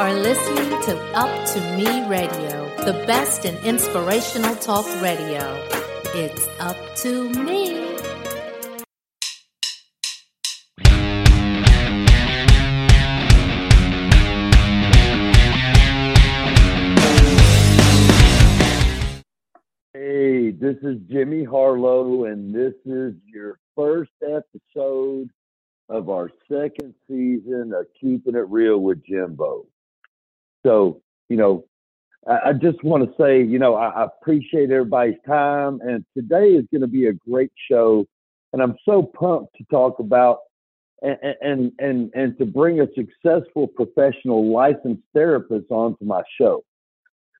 are listening to Up to Me Radio, the best in inspirational talk radio. It's up to me. Hey, this is Jimmy Harlow, and this is your first episode of our second season of Keeping It Real with Jimbo. So, you know, I, I just want to say, you know, I, I appreciate everybody's time, and today is going to be a great show, and I'm so pumped to talk about and and and and to bring a successful professional licensed therapist onto my show.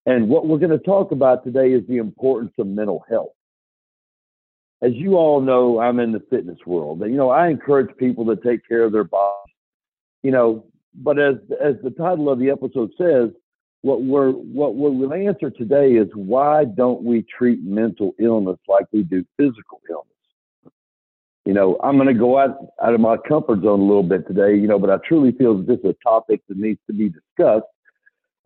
And what we're going to talk about today is the importance of mental health. As you all know, I'm in the fitness world. and You know, I encourage people to take care of their bodies. You know, but as as the title of the episode says, what we're what we'll answer today is why don't we treat mental illness like we do physical illness? You know, I'm going to go out out of my comfort zone a little bit today. You know, but I truly feel that this is a topic that needs to be discussed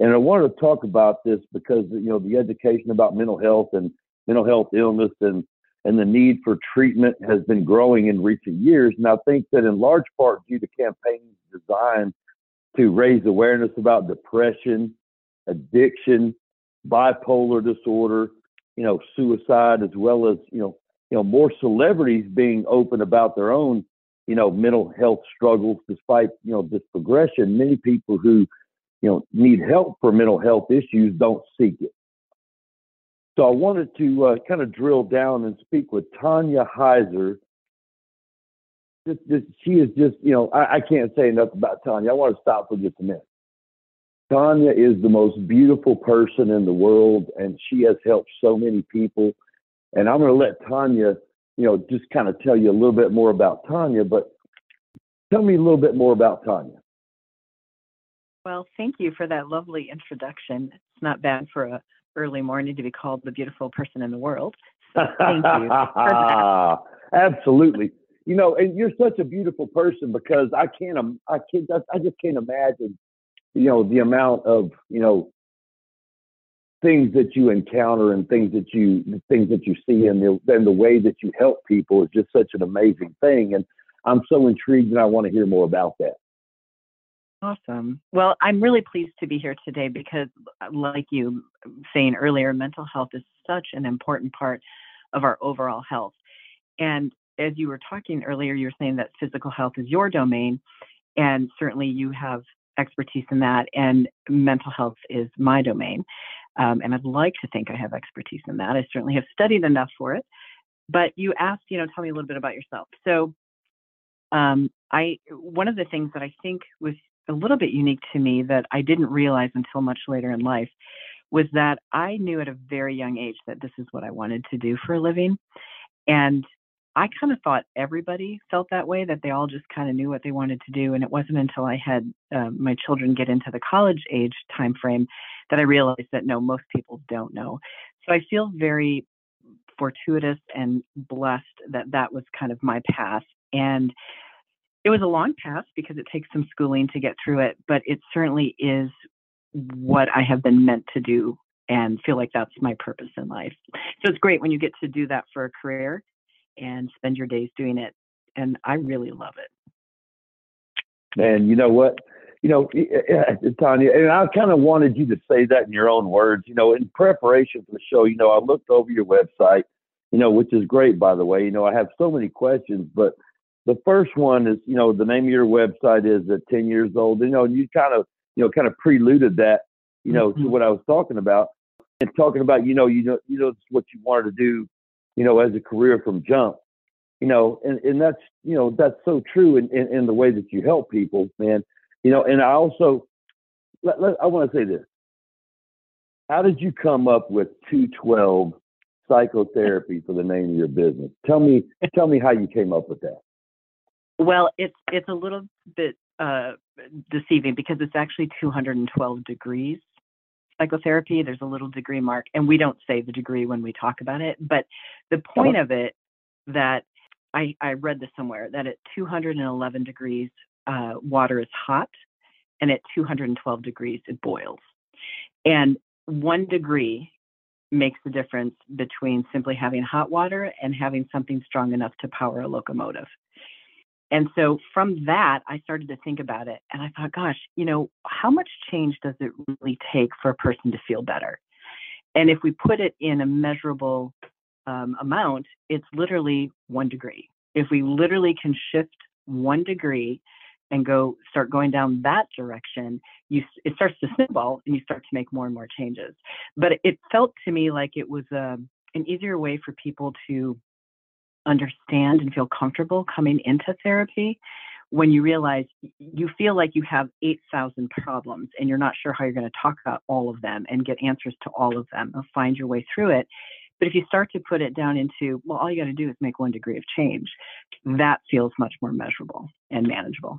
and I wanted to talk about this because you know the education about mental health and mental health illness and and the need for treatment has been growing in recent years. And I think that in large part due to campaigns designed to raise awareness about depression, addiction, bipolar disorder, you know, suicide, as well as you know, you know, more celebrities being open about their own, you know, mental health struggles. Despite you know this progression, many people who you know, need help for mental health issues don't seek it. So I wanted to uh, kind of drill down and speak with Tanya Hiser. This, this, she is just, you know, I, I can't say enough about Tanya. I want to stop for just a minute. Tanya is the most beautiful person in the world, and she has helped so many people. And I'm going to let Tanya, you know, just kind of tell you a little bit more about Tanya. But tell me a little bit more about Tanya. Well, thank you for that lovely introduction. It's not bad for a early morning to be called the beautiful person in the world. So thank you. Absolutely. You know, and you're such a beautiful person because I can't, I can't, I just can't imagine, you know, the amount of, you know, things that you encounter and things that you, things that you see and the, and the way that you help people is just such an amazing thing. And I'm so intrigued and I want to hear more about that. Awesome. Well, I'm really pleased to be here today because, uh, like you saying earlier, mental health is such an important part of our overall health. And as you were talking earlier, you were saying that physical health is your domain, and certainly you have expertise in that, and mental health is my domain. Um, and I'd like to think I have expertise in that. I certainly have studied enough for it. But you asked, you know, tell me a little bit about yourself. So, um, I one of the things that I think was a little bit unique to me that I didn't realize until much later in life was that I knew at a very young age that this is what I wanted to do for a living. And I kind of thought everybody felt that way, that they all just kind of knew what they wanted to do. And it wasn't until I had uh, my children get into the college age time frame that I realized that no, most people don't know. So I feel very fortuitous and blessed that that was kind of my path. And it was a long path because it takes some schooling to get through it, but it certainly is what I have been meant to do and feel like that's my purpose in life. So it's great when you get to do that for a career and spend your days doing it. And I really love it. And you know what? You know, Tanya, and I kind of wanted you to say that in your own words. You know, in preparation for the show, you know, I looked over your website, you know, which is great, by the way. You know, I have so many questions, but the first one is, you know, the name of your website is at 10 years old. You know, and you kind of, you know, kind of preluded that, you know, mm-hmm. to what I was talking about and talking about, you know, you know, you know, what you wanted to do, you know, as a career from jump, you know, and, and that's, you know, that's so true in, in, in the way that you help people, man, you know, and I also, let, let, I want to say this. How did you come up with 212 psychotherapy for the name of your business? Tell me, tell me how you came up with that. Well, it's it's a little bit uh, deceiving because it's actually 212 degrees psychotherapy. There's a little degree mark, and we don't say the degree when we talk about it. But the point of it that I, I read this somewhere that at 211 degrees, uh, water is hot, and at 212 degrees, it boils. And one degree makes the difference between simply having hot water and having something strong enough to power a locomotive. And so from that, I started to think about it and I thought, gosh, you know, how much change does it really take for a person to feel better? And if we put it in a measurable um, amount, it's literally one degree. If we literally can shift one degree and go start going down that direction, you it starts to snowball and you start to make more and more changes. But it felt to me like it was a, um, an easier way for people to understand and feel comfortable coming into therapy when you realize you feel like you have 8,000 problems and you're not sure how you're going to talk about all of them and get answers to all of them or find your way through it. But if you start to put it down into, well, all you got to do is make one degree of change, that feels much more measurable and manageable.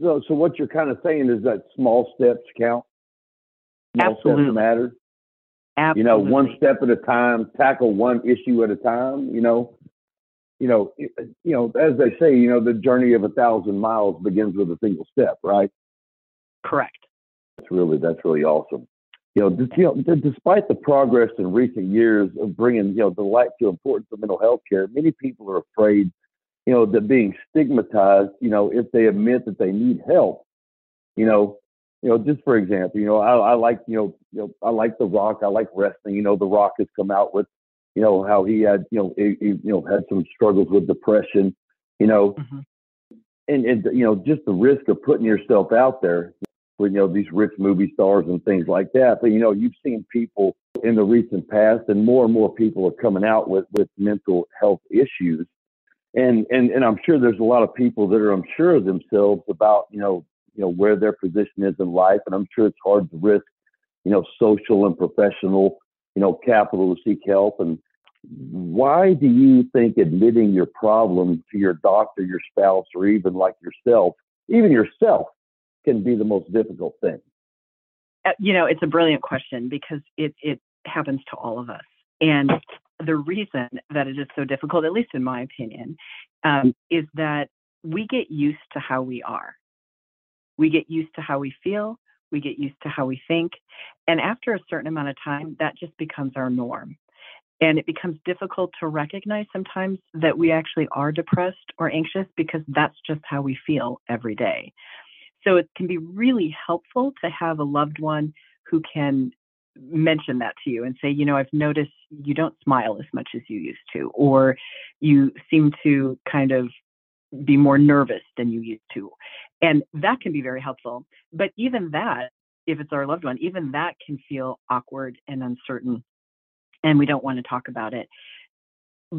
So, so what you're kind of saying is that small steps count. Small Absolutely. steps matter. Absolutely. You know, one step at a time, tackle one issue at a time. You know, you know, you know, as they say, you know, the journey of a thousand miles begins with a single step, right? Correct. That's really that's really awesome. You know, you know, despite the progress in recent years of bringing you know the light to importance of mental health care, many people are afraid, you know, that being stigmatized, you know, if they admit that they need help, you know, you know, just for example, you know, I, I like, you know, you know, I like The Rock, I like wrestling. You know, The Rock has come out with you know how he had you know he, he you know had some struggles with depression you know? Mm-hmm. and and you know just the risk of putting yourself out there with you know these rich movie stars and things like that. But you know you've seen people in the recent past and more and more people are coming out with with mental health issues. And and and I'm sure there's a lot of people that are unsure of themselves about you know you know where their position is in life. And I'm sure it's hard to risk you know social and professional you know, capital to seek help. And why do you think admitting your problem to your doctor, your spouse, or even like yourself, even yourself, can be the most difficult thing? Uh, you know, it's a brilliant question because it it happens to all of us. And the reason that it is so difficult, at least in my opinion, um, is that we get used to how we are. We get used to how we feel we get used to how we think. And after a certain amount of time, that just becomes our norm. And it becomes difficult to recognize sometimes that we actually are depressed or anxious because that's just how we feel every day. So it can be really helpful to have a loved one who can mention that to you and say, you know, I've noticed you don't smile as much as you used to, or you seem to kind of be more nervous than you used to. And that can be very helpful. But even that, if it's our loved one, even that can feel awkward and uncertain, and we don't want to talk about it.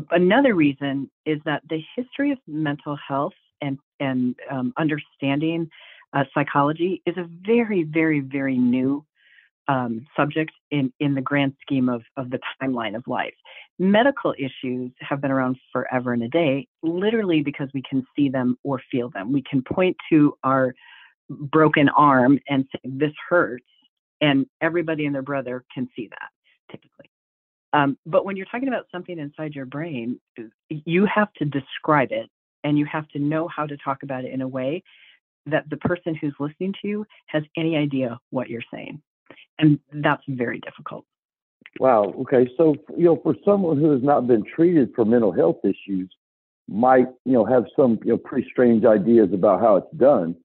Another reason is that the history of mental health and, and um, understanding uh, psychology is a very, very, very new um, subject in, in the grand scheme of, of the timeline of life. Medical issues have been around forever and a day, literally because we can see them or feel them. We can point to our broken arm and say, This hurts, and everybody and their brother can see that typically. Um, but when you're talking about something inside your brain, you have to describe it and you have to know how to talk about it in a way that the person who's listening to you has any idea what you're saying and that's very difficult. Wow. Okay. So, you know, for someone who has not been treated for mental health issues, might you know have some you know pretty strange ideas about how it's done.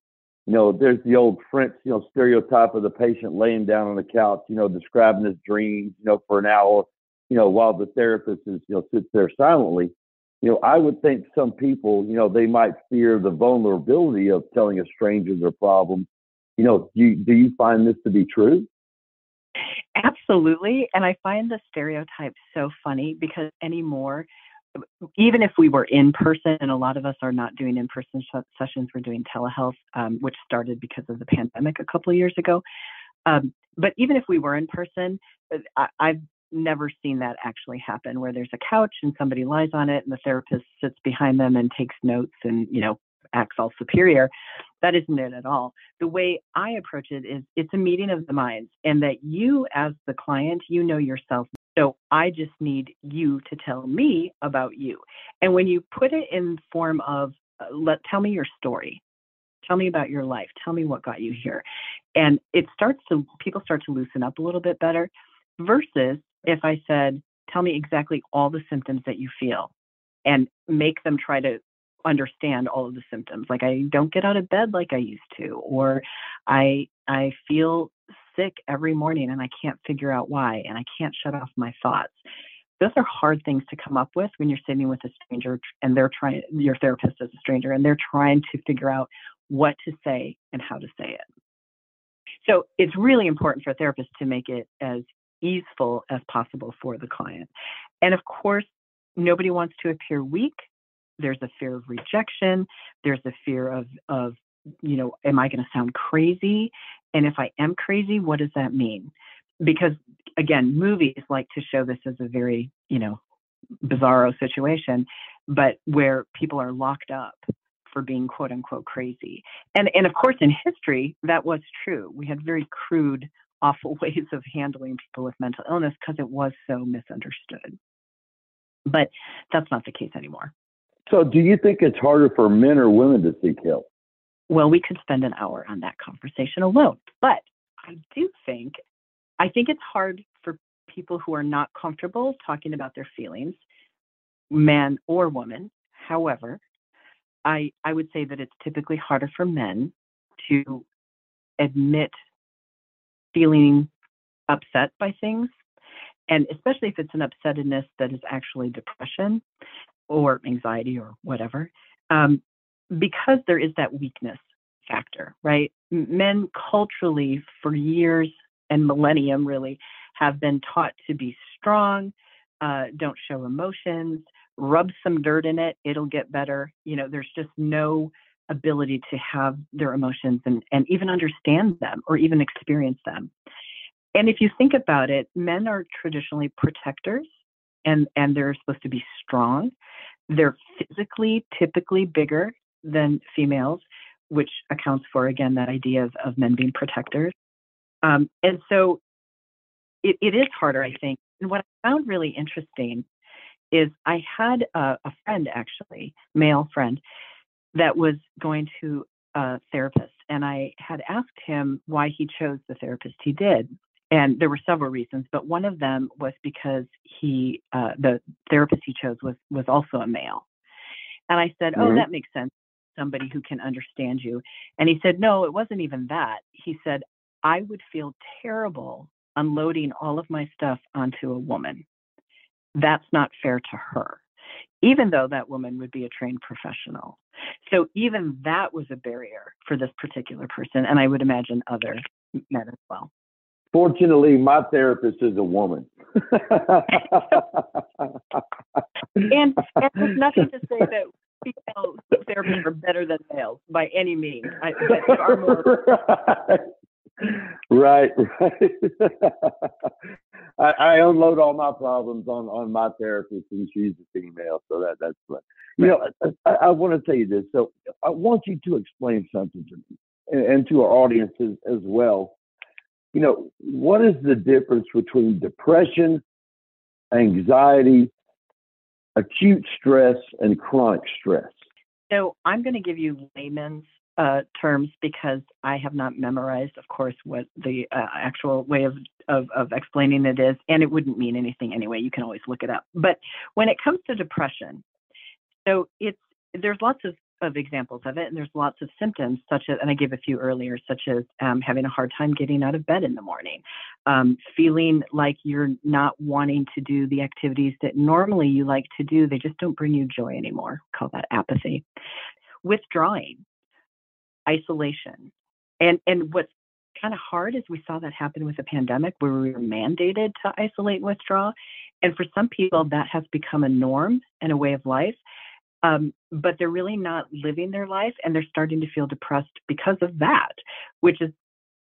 You know, there's the old French you know stereotype of the patient laying down on the couch, you know, describing his dreams, you know, for an hour, you know, while the therapist is you know sits there silently. You know, I would think some people, you know, they might fear the vulnerability of telling a stranger their problem. You know, do you, do you find this to be true? Absolutely. And I find the stereotype so funny because anymore, even if we were in person, and a lot of us are not doing in person sh- sessions, we're doing telehealth, um, which started because of the pandemic a couple of years ago. Um, but even if we were in person, uh, I- I've never seen that actually happen where there's a couch and somebody lies on it and the therapist sits behind them and takes notes and you know acts all superior. That isn't it at all. The way I approach it is it's a meeting of the minds, and that you, as the client, you know yourself. So I just need you to tell me about you. And when you put it in form of, uh, let tell me your story, Tell me about your life. Tell me what got you here. And it starts to, people start to loosen up a little bit better versus if I said, tell me exactly all the symptoms that you feel and make them try to understand all of the symptoms. Like i don't get out of bed like i used to or i i feel sick every morning and i can't figure out why and i can't shut off my thoughts. Those are hard things to come up with when you're sitting with a stranger and they're trying your therapist is a stranger and they're trying to figure out what to say and how to say it. So it's really important for a therapist to make it as easeful as possible for the client. And of course nobody wants to appear weak there's a fear of rejection there's a fear of of you know am i going to sound crazy? And if i am crazy what does that mean? Because again movies like to show this as a very you know bizarro situation but where people are locked up for being quote unquote crazy. And and of course in history that was true. We had very crude awful ways of handling people with mental illness because it was so misunderstood. But that's not the case anymore so, do you think it's harder for men or women to seek help? Well, we could spend an hour on that conversation alone. But I do think, I think it's hard for people who are not comfortable talking about their feelings, man or woman. However, I, I would say that it's typically harder for men to admit feeling upset by things. And especially if it's an upsetness that is actually depression or anxiety or whatever, um, because there is that weakness factor, right? Men culturally, for years and millennium, really, have been taught to be strong, uh, don't show emotions, rub some dirt in it, it'll get better. You know, there's just no ability to have their emotions and, and even understand them or even experience them. And if you think about it, men are traditionally protectors and, and they're supposed to be strong. They're physically typically bigger than females, which accounts for, again, that idea of, of men being protectors. Um, and so it, it is harder, I think. And what I found really interesting is I had a, a friend, actually, male friend, that was going to a therapist. And I had asked him why he chose the therapist he did and there were several reasons, but one of them was because he, uh, the therapist he chose was was also a male, and I said, "Oh, mm-hmm. that makes sense. Somebody who can understand you." And he said, "No, it wasn't even that." He said, "I would feel terrible unloading all of my stuff onto a woman. That's not fair to her." Even though that woman would be a trained professional. So, even that was a barrier for this particular person, and I would imagine other men as well. Fortunately, my therapist is a woman. and, and there's nothing to say that female therapists are better than males by any means. I, right, right. I, I, unload all my problems on on my therapist, and she's a female, so that that's fun. You know, I, I want to tell you this. So I want you to explain something to me and, and to our audiences as well you know, what is the difference between depression, anxiety, acute stress, and chronic stress? So I'm going to give you layman's uh, terms because I have not memorized, of course, what the uh, actual way of, of, of explaining it is, and it wouldn't mean anything anyway. You can always look it up. But when it comes to depression, so it's there's lots of of examples of it, and there's lots of symptoms, such as, and I gave a few earlier, such as um, having a hard time getting out of bed in the morning, um, feeling like you're not wanting to do the activities that normally you like to do. They just don't bring you joy anymore. Call that apathy. Withdrawing, isolation, and and what's kind of hard is we saw that happen with the pandemic, where we were mandated to isolate and withdraw, and for some people that has become a norm and a way of life um, but they're really not living their life and they're starting to feel depressed because of that, which is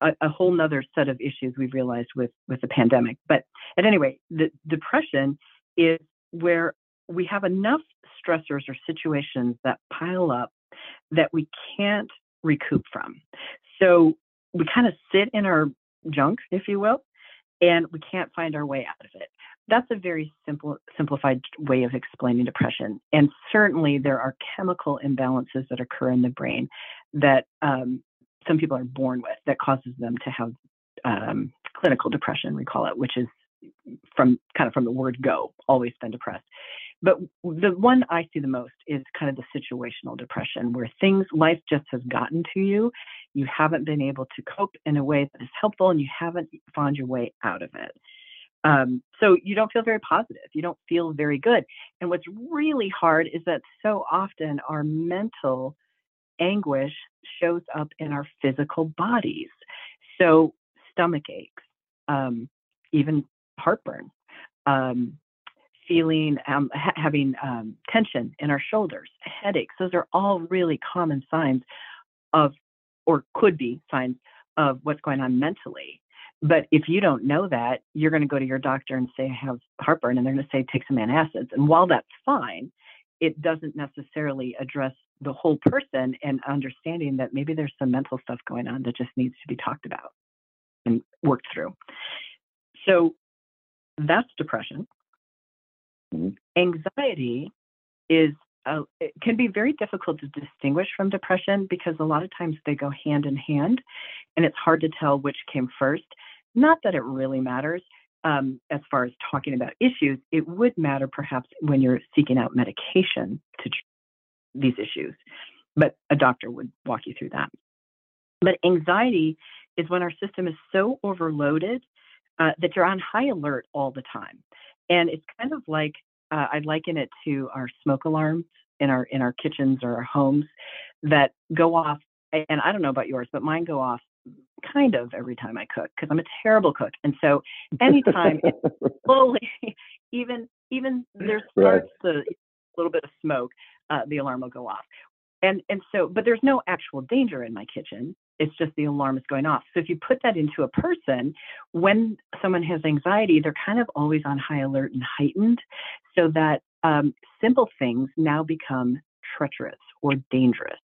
a, a whole nother set of issues we've realized with with the pandemic. But at any rate, the depression is where we have enough stressors or situations that pile up that we can't recoup from. So we kind of sit in our junk, if you will, and we can't find our way out of it. That's a very simple, simplified way of explaining depression. And certainly, there are chemical imbalances that occur in the brain that um, some people are born with that causes them to have um, clinical depression, we call it, which is from kind of from the word go, always been depressed. But the one I see the most is kind of the situational depression, where things, life just has gotten to you. You haven't been able to cope in a way that is helpful, and you haven't found your way out of it. Um, so you don't feel very positive. You don't feel very good. And what's really hard is that so often our mental anguish shows up in our physical bodies. So stomach aches, um, even heartburn, um, feeling um, ha- having um, tension in our shoulders, headaches. Those are all really common signs of, or could be signs of what's going on mentally. But if you don't know that, you're going to go to your doctor and say, I have heartburn, and they're going to say, take some antacids. And while that's fine, it doesn't necessarily address the whole person and understanding that maybe there's some mental stuff going on that just needs to be talked about and worked through. So that's depression. Mm-hmm. Anxiety is uh, it can be very difficult to distinguish from depression because a lot of times they go hand in hand, and it's hard to tell which came first. Not that it really matters um, as far as talking about issues. It would matter perhaps when you're seeking out medication to treat these issues, but a doctor would walk you through that. But anxiety is when our system is so overloaded uh, that you're on high alert all the time. And it's kind of like uh, I liken it to our smoke alarms in our in our kitchens or our homes that go off. And I don't know about yours, but mine go off kind of every time I cook because I'm a terrible cook. And so anytime it's slowly, even even there starts right. the little bit of smoke, uh, the alarm will go off. And and so, but there's no actual danger in my kitchen it's just the alarm is going off. So if you put that into a person, when someone has anxiety, they're kind of always on high alert and heightened, so that um, simple things now become treacherous or dangerous,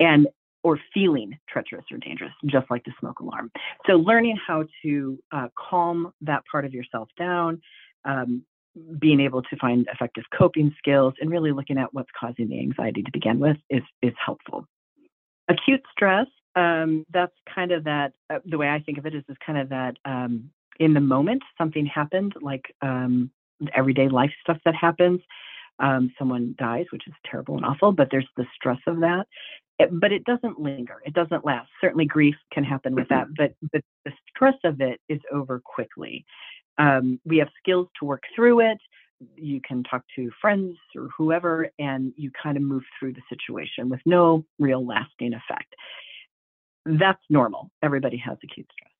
and or feeling treacherous or dangerous, just like the smoke alarm. So learning how to uh, calm that part of yourself down. Um, being able to find effective coping skills and really looking at what's causing the anxiety to begin with is, is helpful. Acute stress um, that's kind of that. Uh, the way I think of it is, is kind of that um, in the moment something happened, like um, everyday life stuff that happens. Um, someone dies, which is terrible and awful, but there's the stress of that. It, but it doesn't linger. It doesn't last. Certainly, grief can happen with that, but but the stress of it is over quickly. Um, we have skills to work through it you can talk to friends or whoever and you kind of move through the situation with no real lasting effect that's normal. Everybody has acute stress.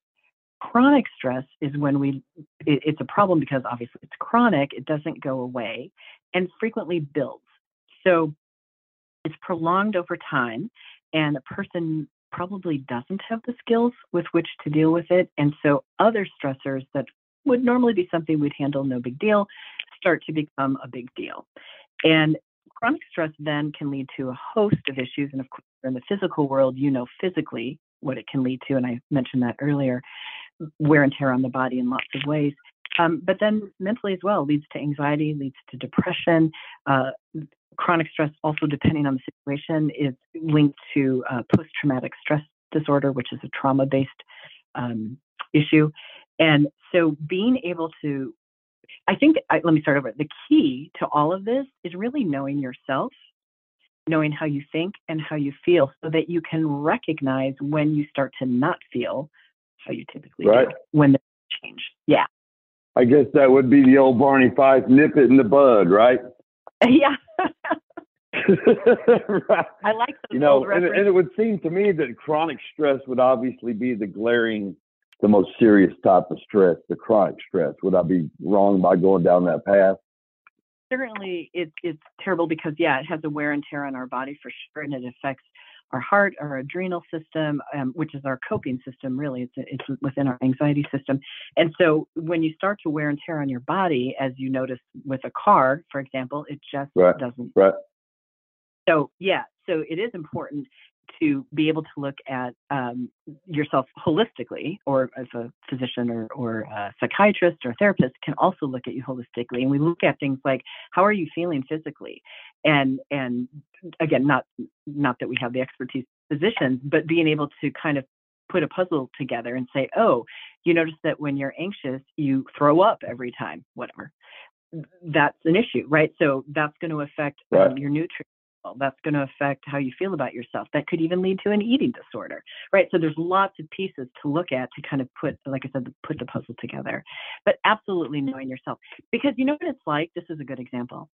Chronic stress is when we, it, it's a problem because obviously it's chronic, it doesn't go away, and frequently builds. So it's prolonged over time, and a person probably doesn't have the skills with which to deal with it. And so other stressors that would normally be something we'd handle no big deal start to become a big deal. And chronic stress then can lead to a host of issues. And of course, in the physical world, you know physically what it can lead to. And I mentioned that earlier wear and tear on the body in lots of ways. Um, but then mentally as well leads to anxiety, leads to depression. Uh, chronic stress, also depending on the situation, is linked to uh, post traumatic stress disorder, which is a trauma based um, issue. And so being able to I think, I, let me start over. The key to all of this is really knowing yourself, knowing how you think and how you feel so that you can recognize when you start to not feel how you typically right. do when there's change. Yeah. I guess that would be the old Barney Fife nip it in the bud, right? Yeah. right. I like those you know, and, and, it would seem to me that chronic stress would obviously be the glaring the most serious type of stress, the chronic stress. Would I be wrong by going down that path? Certainly, it's it's terrible because yeah, it has a wear and tear on our body for sure, and it affects our heart, our adrenal system, um, which is our coping system. Really, it's it's within our anxiety system. And so, when you start to wear and tear on your body, as you notice with a car, for example, it just right. doesn't. Right. So yeah, so it is important to be able to look at um, yourself holistically, or as a physician or, or a psychiatrist or therapist can also look at you holistically. And we look at things like how are you feeling physically, and and again, not not that we have the expertise physicians, but being able to kind of put a puzzle together and say, oh, you notice that when you're anxious, you throw up every time, whatever. That's an issue, right? So that's going to affect um, right. um, your nutrients that's going to affect how you feel about yourself. That could even lead to an eating disorder, right? So there's lots of pieces to look at to kind of put, like I said, put the puzzle together. But absolutely knowing yourself, because you know what it's like. This is a good example.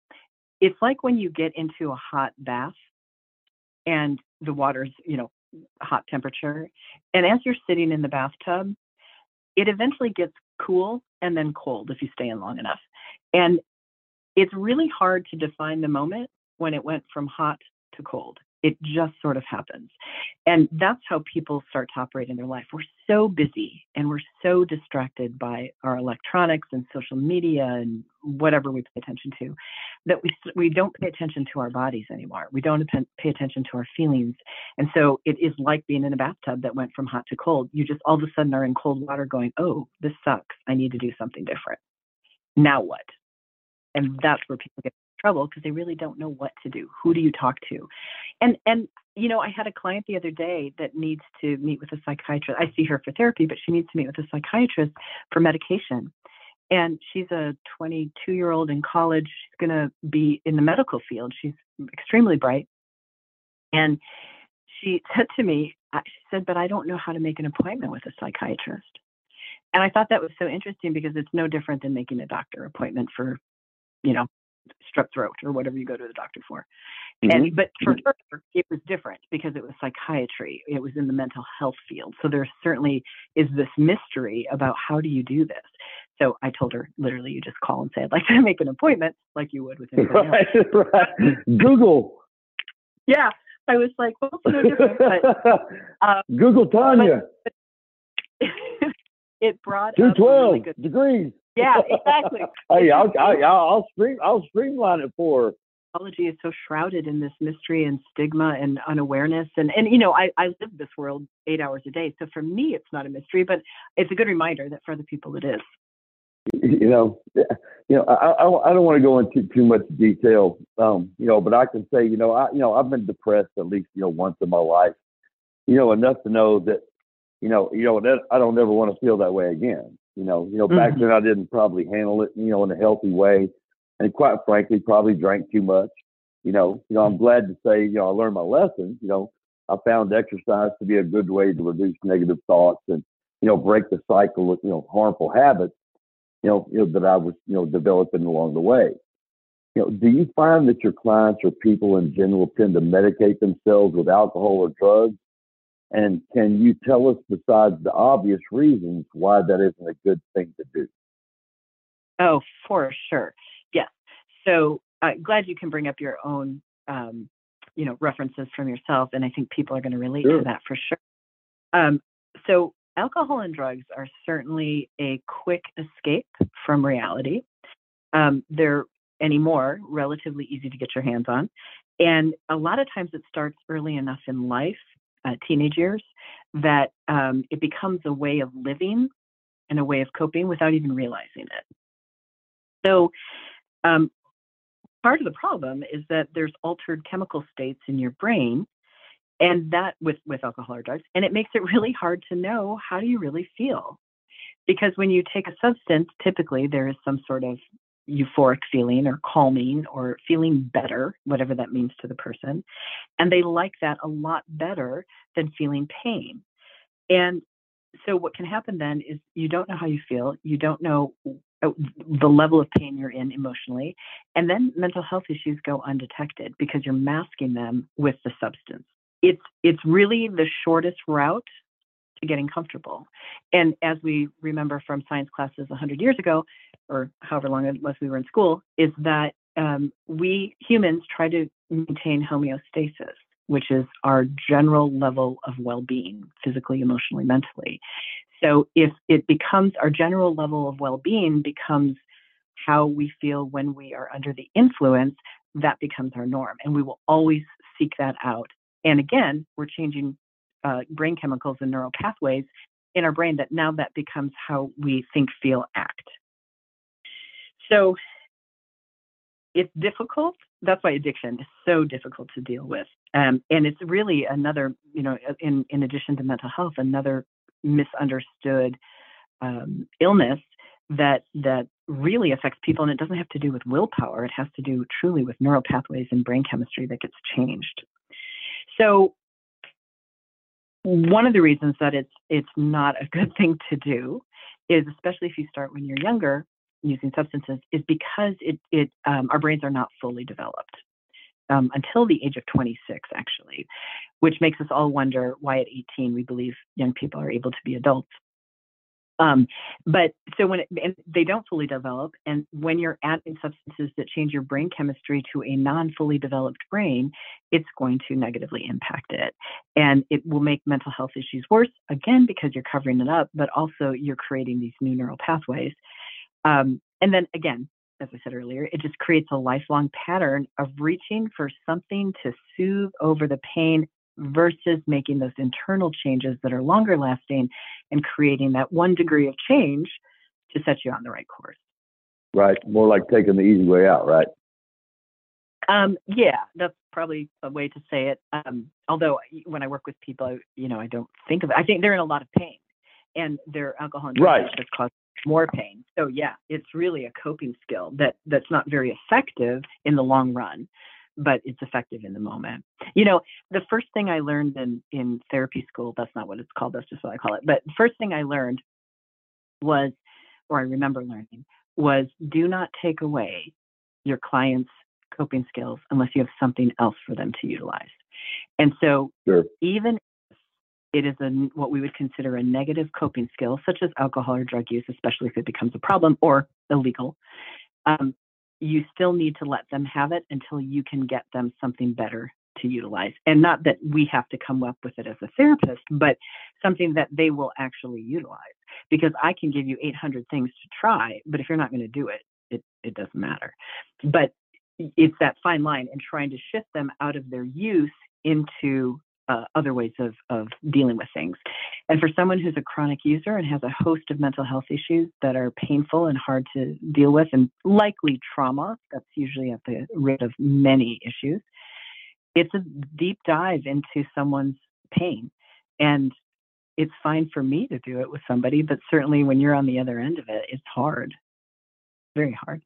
It's like when you get into a hot bath, and the water's, you know, hot temperature, and as you're sitting in the bathtub, it eventually gets cool and then cold if you stay in long enough. And it's really hard to define the moment when it went from hot to cold. It just sort of happens. And that's how people start to operate in their life. We're so busy and we're so distracted by our electronics and social media and whatever we pay attention to that we, we don't pay attention to our bodies anymore. We don't pay attention to our feelings. And so it is like being in a bathtub that went from hot to cold. You just all of a sudden are in cold water going, oh, this sucks. I need to do something different. Now what? And that's where people get trouble because they really don't know what to do. Who do you talk to? And and you know, I had a client the other day that needs to meet with a psychiatrist. I see her for therapy, but she needs to meet with a psychiatrist for medication. And she's a 22 year old in college. She's going to be in the medical field. She's extremely bright. And she said to me, uh, she said, but I don't know how to make an appointment with a psychiatrist. And I thought that was so interesting because it's no different than making a doctor appointment for, you know, strep throat or whatever you go to the doctor for. Mm-hmm. And but for mm-hmm. her, it was different because it was psychiatry. It was in the mental health field. So there certainly is this mystery about how do you do this. So I told her literally, you just call and say, I'd like to make an appointment, like you would with anybody right, else. right. Google. Yeah, I was like, well, it's no different. But, um, Google Tanya. But, it brought two twelve really degrees. Yeah, exactly. hey, I'll, I'll, I'll stream, I'll streamline it for. Her. Psychology is so shrouded in this mystery and stigma and unawareness, and and you know, I I live this world eight hours a day, so for me, it's not a mystery, but it's a good reminder that for other people, it is. You know, you know, I I, I don't want to go into too much detail, um, you know, but I can say, you know, I you know, I've been depressed at least you know once in my life, you know, enough to know that, you know, you know that I don't ever want to feel that way again. You know, you know, back mm-hmm. then I didn't probably handle it, you know, in a healthy way, and quite frankly, probably drank too much. You know, you know, I'm glad to say, you know, I learned my lesson. You know, I found exercise to be a good way to reduce negative thoughts and, you know, break the cycle of, you know, harmful habits, you know, you know that I was, you know, developing along the way. You know, do you find that your clients or people in general tend to medicate themselves with alcohol or drugs and can you tell us, besides the obvious reasons, why that isn't a good thing to do? Oh, for sure. Yes. So uh, glad you can bring up your own, um, you know, references from yourself, and I think people are going to relate sure. to that for sure. Um, so alcohol and drugs are certainly a quick escape from reality. Um, they're anymore relatively easy to get your hands on, and a lot of times it starts early enough in life uh, teenage years that um, it becomes a way of living and a way of coping without even realizing it. So, um, part of the problem is that there's altered chemical states in your brain, and that with with alcohol or drugs, and it makes it really hard to know how do you really feel, because when you take a substance, typically there is some sort of euphoric feeling or calming or feeling better, whatever that means to the person. And they like that a lot better than feeling pain. And so what can happen then is you don't know how you feel, you don't know uh, the level of pain you're in emotionally, and then mental health issues go undetected because you're masking them with the substance. It's it's really the shortest route to getting comfortable. And as we remember from science classes 100 years ago, or however long unless we were in school, is that um, we humans try to maintain homeostasis, which is our general level of well being, physically, emotionally, mentally. So if it becomes our general level of well being becomes how we feel when we are under the influence, that becomes our norm. And we will always seek that out And again, we're changing uh, brain chemicals and neural pathways in our brain that now that becomes how we think, feel, act. So it's difficult. That's why addiction is so difficult to deal with. Um, and it's really another, you know, in, in addition to mental health, another misunderstood um, illness that that really affects people and it doesn't have to do with willpower it has to do truly with neural pathways and brain chemistry that gets changed so one of the reasons that it's it's not a good thing to do is especially if you start when you're younger using substances is because it it um, our brains are not fully developed um, until the age of 26 actually which makes us all wonder why at 18 we believe young people are able to be adults um, but so when it, they don't fully develop, and when you're adding substances that change your brain chemistry to a non fully developed brain, it's going to negatively impact it. And it will make mental health issues worse, again, because you're covering it up, but also you're creating these new neural pathways. Um, and then again, as I said earlier, it just creates a lifelong pattern of reaching for something to soothe over the pain versus making those internal changes that are longer lasting and creating that one degree of change to set you on the right course. Right. More like taking the easy way out, right? Um, yeah, that's probably a way to say it. Um, although when I work with people, I, you know, I don't think of it. I think they're in a lot of pain, and their alcohol and right. just cause more pain. So yeah, it's really a coping skill that that's not very effective in the long run but it's effective in the moment. You know, the first thing I learned in in therapy school, that's not what it's called, that's just what I call it. But the first thing I learned was or I remember learning was do not take away your client's coping skills unless you have something else for them to utilize. And so sure. even it is a, what we would consider a negative coping skill, such as alcohol or drug use, especially if it becomes a problem or illegal, um, you still need to let them have it until you can get them something better to utilize. And not that we have to come up with it as a therapist, but something that they will actually utilize. Because I can give you 800 things to try, but if you're not going to do it, it, it doesn't matter. But it's that fine line and trying to shift them out of their use into uh, other ways of, of dealing with things. And for someone who's a chronic user and has a host of mental health issues that are painful and hard to deal with, and likely trauma, that's usually at the root of many issues, it's a deep dive into someone's pain. And it's fine for me to do it with somebody, but certainly when you're on the other end of it, it's hard, very hard.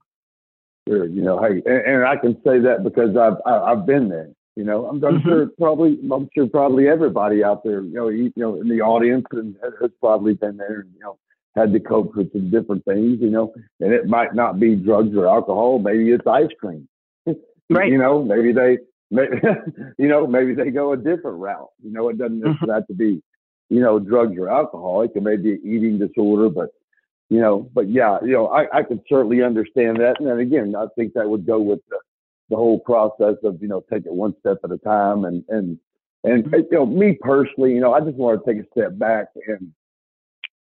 Sure, you know, hey, and, and I can say that because I've I've been there. You know, I'm, I'm mm-hmm. sure probably I'm sure probably everybody out there, you know, you, you know, in the audience and has probably been there and you know had to cope with some different things, you know, and it might not be drugs or alcohol, maybe it's ice cream. Right. you know, maybe they, maybe, you know, maybe they go a different route. You know, it doesn't mm-hmm. have to be, you know, drugs or alcohol. It can maybe an eating disorder, but you know, but yeah, you know, I, I can certainly understand that. And then again, I think that would go with the, the whole process of you know take it one step at a time and and and mm-hmm. you know me personally you know I just want to take a step back and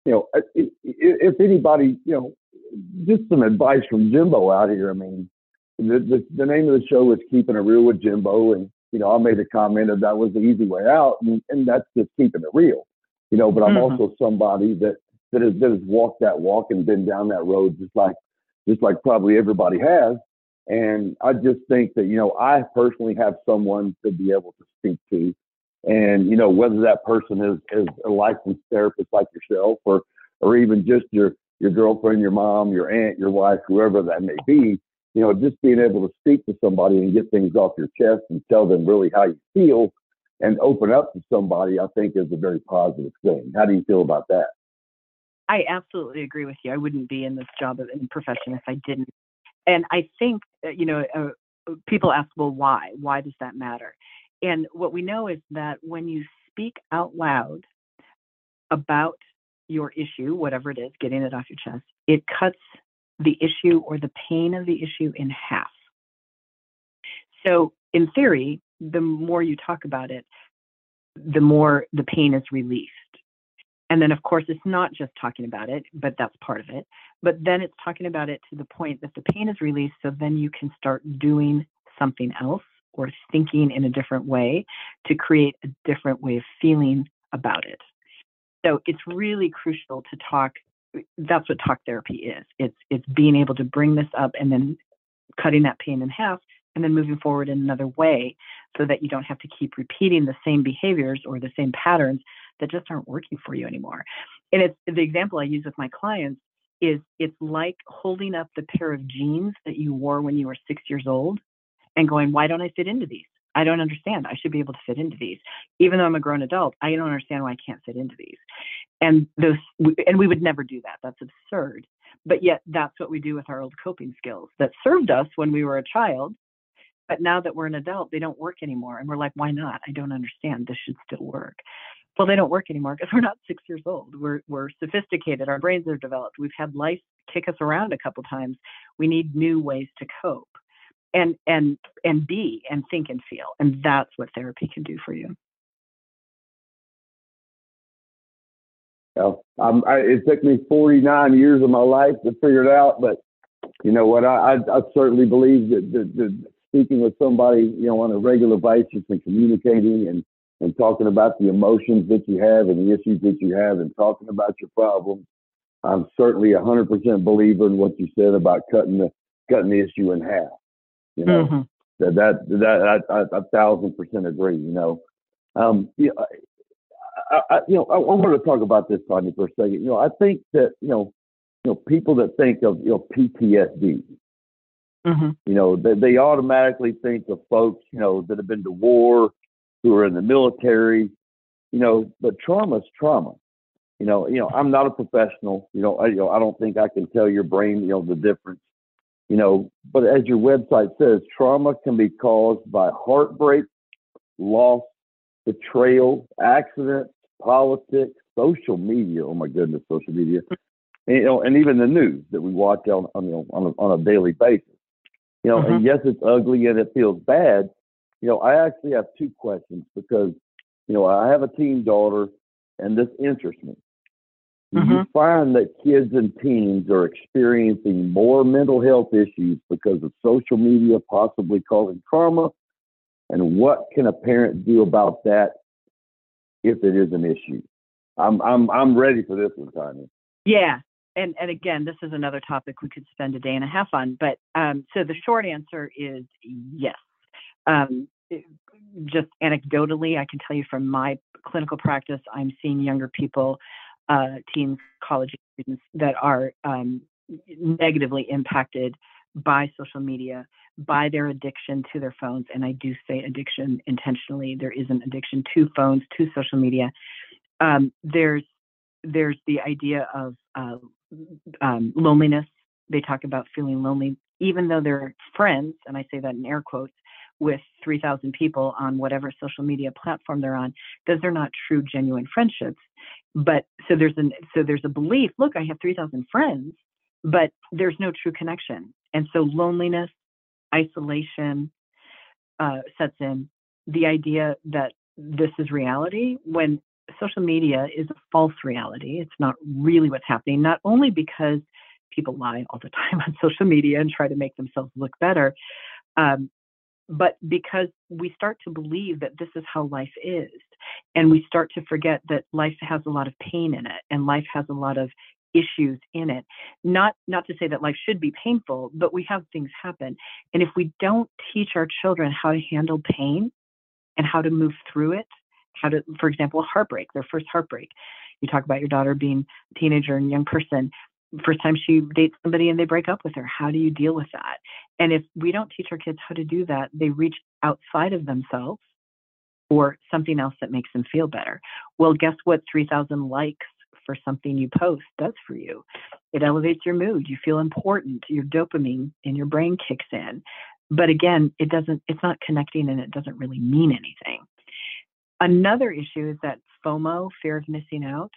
you know if, if anybody you know just some advice from Jimbo out here I mean the, the the name of the show is keeping it real with Jimbo and you know I made a comment that that was the easy way out and, and that's just keeping it real you know but I'm mm-hmm. also somebody that that has that has walked that walk and been down that road just like just like probably everybody has and I just think that, you know, I personally have someone to be able to speak to. And, you know, whether that person is, is a licensed therapist like yourself or, or even just your, your girlfriend, your mom, your aunt, your wife, whoever that may be, you know, just being able to speak to somebody and get things off your chest and tell them really how you feel and open up to somebody, I think is a very positive thing. How do you feel about that? I absolutely agree with you. I wouldn't be in this job in profession if I didn't and I think, you know, uh, uh, people ask, well, why? Why does that matter? And what we know is that when you speak out loud about your issue, whatever it is, getting it off your chest, it cuts the issue or the pain of the issue in half. So, in theory, the more you talk about it, the more the pain is released. And then, of course, it's not just talking about it, but that's part of it. But then it's talking about it to the point that the pain is released. So then you can start doing something else or thinking in a different way to create a different way of feeling about it. So it's really crucial to talk. That's what talk therapy is. It's it's being able to bring this up and then cutting that pain in half and then moving forward in another way so that you don't have to keep repeating the same behaviors or the same patterns that just aren't working for you anymore. And it's the example I use with my clients is it's like holding up the pair of jeans that you wore when you were six years old and going, why don't I fit into these? I don't understand. I should be able to fit into these. Even though I'm a grown adult, I don't understand why I can't fit into these. And those, and we would never do that. That's absurd. But yet, that's what we do with our old coping skills that served us when we were a child. But now that we're an adult, they don't work anymore. And we're like, why not? I don't understand. This should still work. Well, they don't work anymore because we're not six years old. We're we're sophisticated. Our brains are developed. We've had life kick us around a couple times. We need new ways to cope, and and and be and think and feel. And that's what therapy can do for you. Well, I, it took me 49 years of my life to figure it out, but you know what? I, I, I certainly believe that, that, that speaking with somebody, you know, on a regular basis and communicating and and talking about the emotions that you have and the issues that you have and talking about your problems. I'm certainly a hundred percent believer in what you said about cutting the cutting the issue in half. You know mm-hmm. that that that I, I, a thousand percent agree. You know, um, yeah, I, I, you know, I, I want to talk about this, Tanya, for a second. You know, I think that you know, you know, people that think of you know PTSD, mm-hmm. you know, they, they automatically think of folks you know that have been to war who are in the military, you know, but trauma is trauma. You know, you know, I'm not a professional. You know, I, you know, I don't think I can tell your brain, you know, the difference. You know, but as your website says, trauma can be caused by heartbreak, loss, betrayal, accidents, politics, social media. Oh my goodness, social media, and, you know, and even the news that we watch on on, you know, on, a, on a daily basis. You know, mm-hmm. and yes, it's ugly and it feels bad, you know, I actually have two questions because, you know, I have a teen daughter and this interests me. Do mm-hmm. you find that kids and teens are experiencing more mental health issues because of social media possibly causing trauma? And what can a parent do about that if it is an issue? I'm I'm I'm ready for this one, Tanya. Yeah. And and again, this is another topic we could spend a day and a half on. But um, so the short answer is yes um, just anecdotally, I can tell you from my clinical practice, I'm seeing younger people, uh, teens, college students that are um, negatively impacted by social media, by their addiction to their phones. And I do say addiction intentionally. There is an addiction to phones, to social media. Um, there's there's the idea of uh, um, loneliness. They talk about feeling lonely, even though they're friends, and I say that in air quotes with 3,000 people on whatever social media platform they're on, those are not true, genuine friendships. But so there's an so there's a belief. Look, I have 3,000 friends, but there's no true connection, and so loneliness, isolation uh, sets in. The idea that this is reality when social media is a false reality. It's not really what's happening. Not only because people lie all the time on social media and try to make themselves look better, um, but because we start to believe that this is how life is and we start to forget that life has a lot of pain in it and life has a lot of issues in it not not to say that life should be painful but we have things happen. And if we don't teach our children how to handle pain and how to move through it how to for example heartbreak their first heartbreak. You talk about your daughter being a teenager and young person first time she dates somebody and they break up with her how do you deal with that? And if we don't teach our kids how to do that they reach outside of themselves for something else that makes them feel better. Well guess what 3000 likes for something you post does for you? It elevates your mood you feel important your dopamine in your brain kicks in. But again it doesn't it's not connecting and it doesn't really mean anything. Another issue is that fomo fear of missing out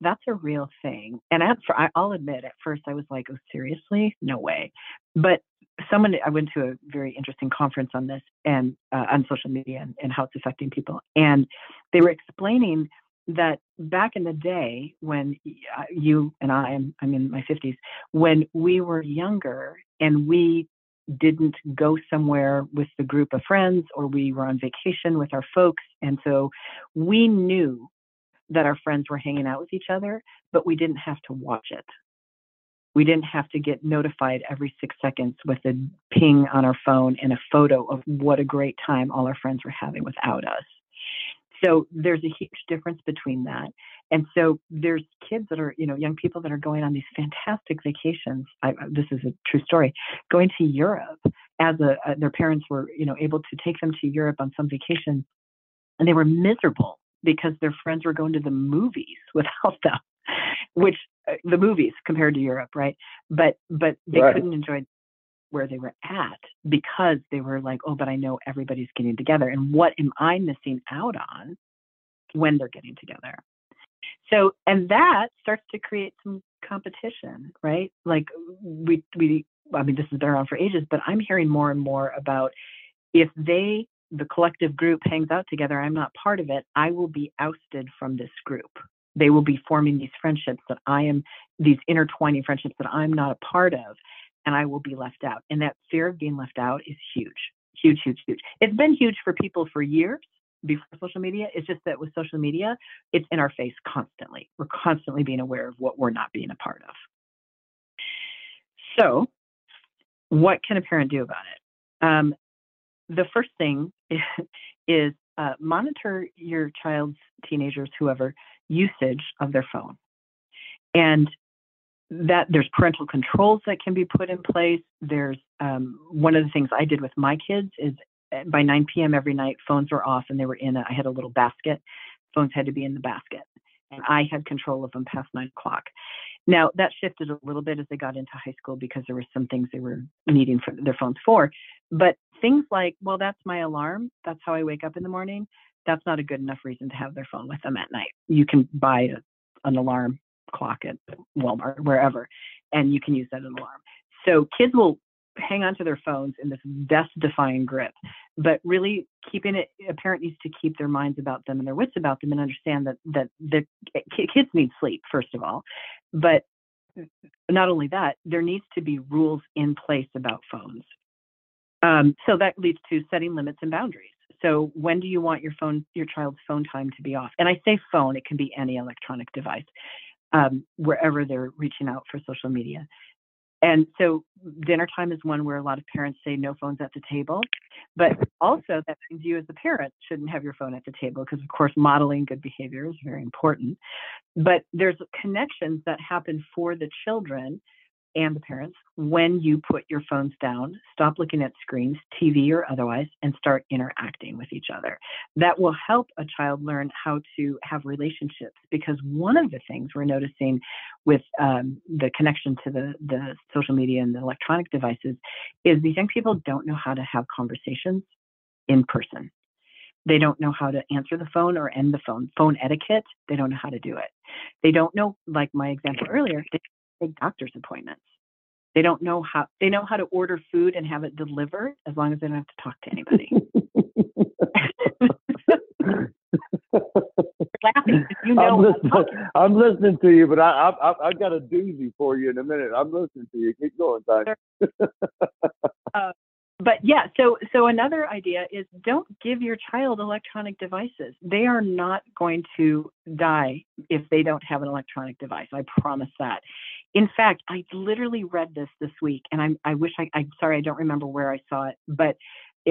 that's a real thing. And at, I'll admit, at first I was like, oh, seriously? No way. But someone, I went to a very interesting conference on this and uh, on social media and, and how it's affecting people. And they were explaining that back in the day when uh, you and I, I'm, I'm in my 50s, when we were younger and we didn't go somewhere with the group of friends or we were on vacation with our folks. And so we knew that our friends were hanging out with each other, but we didn't have to watch it. We didn't have to get notified every six seconds with a ping on our phone and a photo of what a great time all our friends were having without us. So there's a huge difference between that. And so there's kids that are, you know, young people that are going on these fantastic vacations. I, this is a true story. Going to Europe as a, a their parents were, you know, able to take them to Europe on some vacation, and they were miserable because their friends were going to the movies without them, which uh, the movies compared to Europe, right? But but they right. couldn't enjoy where they were at because they were like, oh, but I know everybody's getting together. And what am I missing out on when they're getting together? So, and that starts to create some competition, right? Like we, we, I mean, this has been around for ages, but I'm hearing more and more about if they, the collective group hangs out together, I'm not part of it, I will be ousted from this group. They will be forming these friendships that I am, these intertwining friendships that I'm not a part of and I will be left out. And that fear of being left out is huge, huge, huge, huge. It's been huge for people for years before social media. It's just that with social media, it's in our face constantly. We're constantly being aware of what we're not being a part of. So, what can a parent do about it? Um, the first thing is, uh, monitor your child's, teenagers, whoever, usage of their phone. And that there's parental controls that can be put in place. There's um, one of the things I did with my kids is eh, by 9 p.m. every night, phones were off and they were in a, I had a little basket. Phones had to be in the basket. And I had control of them past nine o'clock. Now that shifted a little bit as they got into high school because there were some things they were needing for their phones for. But things like, well, that's my alarm. That's how I wake up in the morning. That's not a good enough reason to have their phone with them at night. You can buy a, an alarm clock at Walmart, wherever, and you can use that alarm. So kids will hang on to their phones in this death-defying grip, but really keeping it. A parent needs to keep their minds about them and their wits about them, and understand that that the kids need sleep first of all, but not only that, there needs to be rules in place about phones. Um, so that leads to setting limits and boundaries. So when do you want your phone, your child's phone time to be off? And I say phone, it can be any electronic device um, wherever they're reaching out for social media. And so dinner time is one where a lot of parents say no phones at the table. But also that means you as a parent shouldn't have your phone at the table because of course modeling good behavior is very important. But there's connections that happen for the children and the parents when you put your phones down, stop looking at screens, TV or otherwise, and start interacting with each other. That will help a child learn how to have relationships because one of the things we're noticing with um, the connection to the, the social media and the electronic devices is these young people don't know how to have conversations in person. They don't know how to answer the phone or end the phone. Phone etiquette, they don't know how to do it. They don't know, like my example earlier, they take doctor's appointments. They don't know how they know how to order food and have it delivered as long as they don't have to talk to anybody. laughing you know I'm listening, I'm listening, to you, but I, I, I, got a doozy for you in a minute. I'm listening to you. Keep going, Tanya. uh, but yeah, so so another idea is don't give your child electronic devices. They are not going to die if they don't have an electronic device. I promise that. In fact, I literally read this this week, and I'm I wish I I'm sorry I don't remember where I saw it, but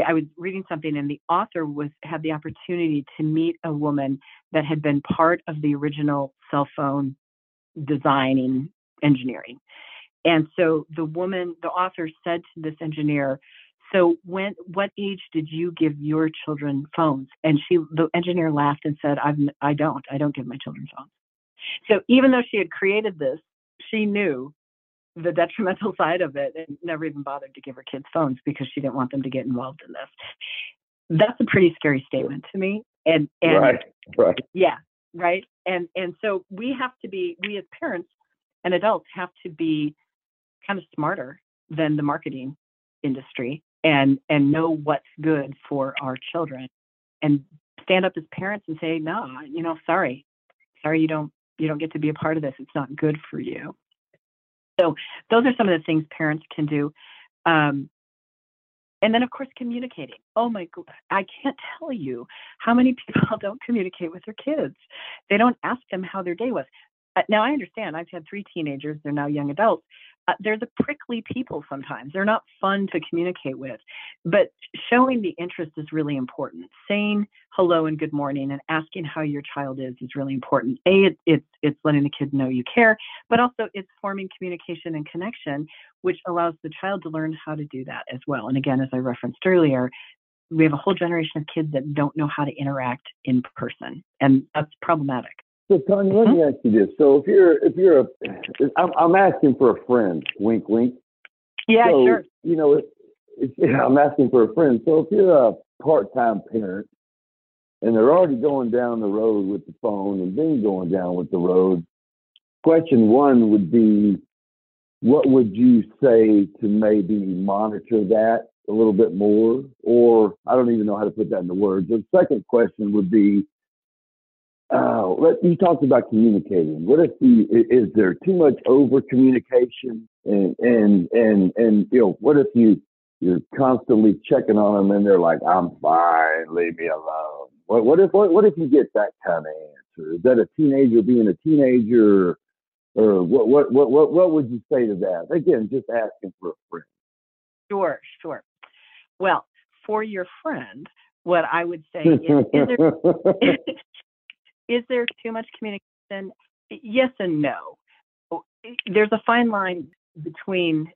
I was reading something, and the author was had the opportunity to meet a woman that had been part of the original cell phone designing engineering. And so the woman, the author said to this engineer, so when what age did you give your children phones? And she the engineer laughed and said, I've I don't. I don't give my children phones. So even though she had created this, she knew the detrimental side of it and never even bothered to give her kids phones because she didn't want them to get involved in this. That's a pretty scary statement to me. And and right, right. Yeah, right. And and so we have to be we as parents and adults have to be kind of smarter than the marketing industry and and know what's good for our children and stand up as parents and say no you know sorry sorry you don't you don't get to be a part of this it's not good for you so those are some of the things parents can do um, And then, of course, communicating. Oh my God, I can't tell you how many people don't communicate with their kids. They don't ask them how their day was. Uh, now, I understand. I've had three teenagers, they're now young adults. Uh, they're the prickly people sometimes. They're not fun to communicate with. But showing the interest is really important. Saying hello and good morning and asking how your child is is really important. A, it, it's, it's letting the kid know you care, but also it's forming communication and connection, which allows the child to learn how to do that as well. And again, as I referenced earlier, we have a whole generation of kids that don't know how to interact in person, and that's problematic. So Tanya, let me mm-hmm. ask you this: So if you're if you're a, I'm, I'm asking for a friend. Wink, wink. Yeah, so, sure. You know, it, it's, I'm asking for a friend. So if you're a part-time parent and they're already going down the road with the phone and then going down with the road, question one would be, what would you say to maybe monitor that a little bit more? Or I don't even know how to put that into words. The second question would be, uh, you talked about communicating. What if the is there too much over communication and and and and you know what if you you're constantly checking on them and they're like I'm fine, leave me alone. What what if what, what if you get that kind of answer? Is that a teenager being a teenager, or, or what what what what what would you say to that? Again, just asking for a friend. Sure, sure. Well, for your friend, what I would say is, is there, is there too much communication? Yes and no. There's a fine line between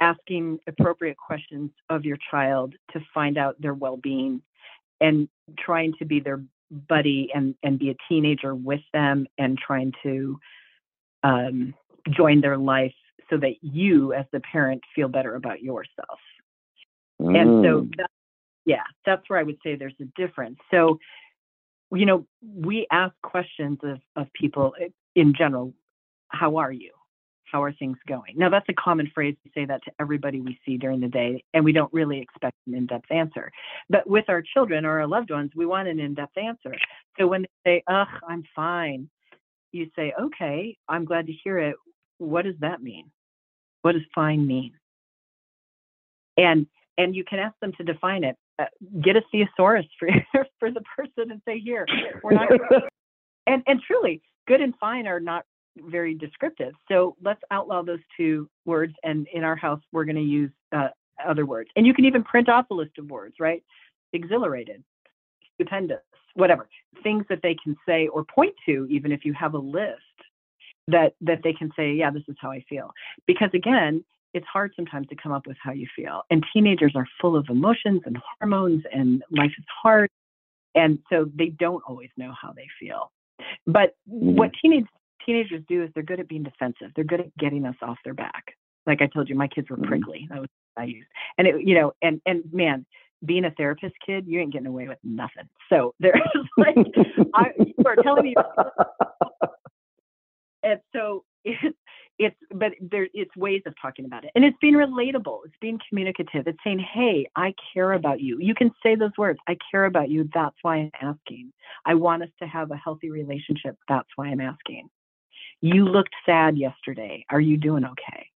asking appropriate questions of your child to find out their well-being and trying to be their buddy and and be a teenager with them and trying to um, join their life so that you as the parent feel better about yourself mm. and so mm. that, yeah that's where i would say there's a difference so you know, we ask questions of, of people eh, in general, how are you? How are things going? Now, that's a common phrase. We say that to everybody we see during the day, and we don't really expect an in depth answer. But with our children or our loved ones, we want an in depth answer. So when they say, ugh, I'm fine, you say, okay, I'm glad to hear it. What does that mean? What does fine mean? And and you can ask them to define it. Get a thesaurus for for the person and say, here, we're not. and and truly, good and fine are not very descriptive. So let's outlaw those two words. And in our house, we're going to use uh, other words. And you can even print off a list of words, right? Exhilarated, stupendous, whatever things that they can say or point to, even if you have a list that that they can say, yeah, this is how I feel. Because again, it's hard sometimes to come up with how you feel. And teenagers are full of emotions and hormones, and life is hard. And so they don't always know how they feel. But mm-hmm. what teenage, teenagers do is they're good at being defensive. They're good at getting us off their back. Like I told you, my kids were mm-hmm. prickly. That was what I used. And it, you know, and and man, being a therapist kid, you ain't getting away with nothing. So there's like, I, you are telling me. And so it's it's but there it's ways of talking about it. And it's being relatable. It's being communicative. It's saying hey i care about you. You can say those words i care about you. That's why i'm asking. I want us to have a healthy relationship. That's why i'm asking. You looked sad yesterday. Are you doing okay?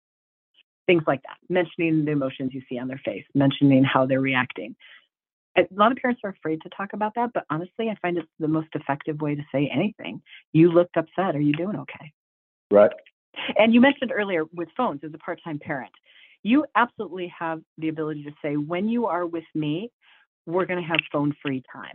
Things like that. Mentioning the emotions you see on their face. Mentioning how they're reacting. A lot of parents are afraid to talk about that but honestly i find it's the most effective way to say anything. You looked upset. Are you doing okay? Right and you mentioned earlier with phones as a part time parent, you absolutely have the ability to say, when you are with me, we're going to have phone free time.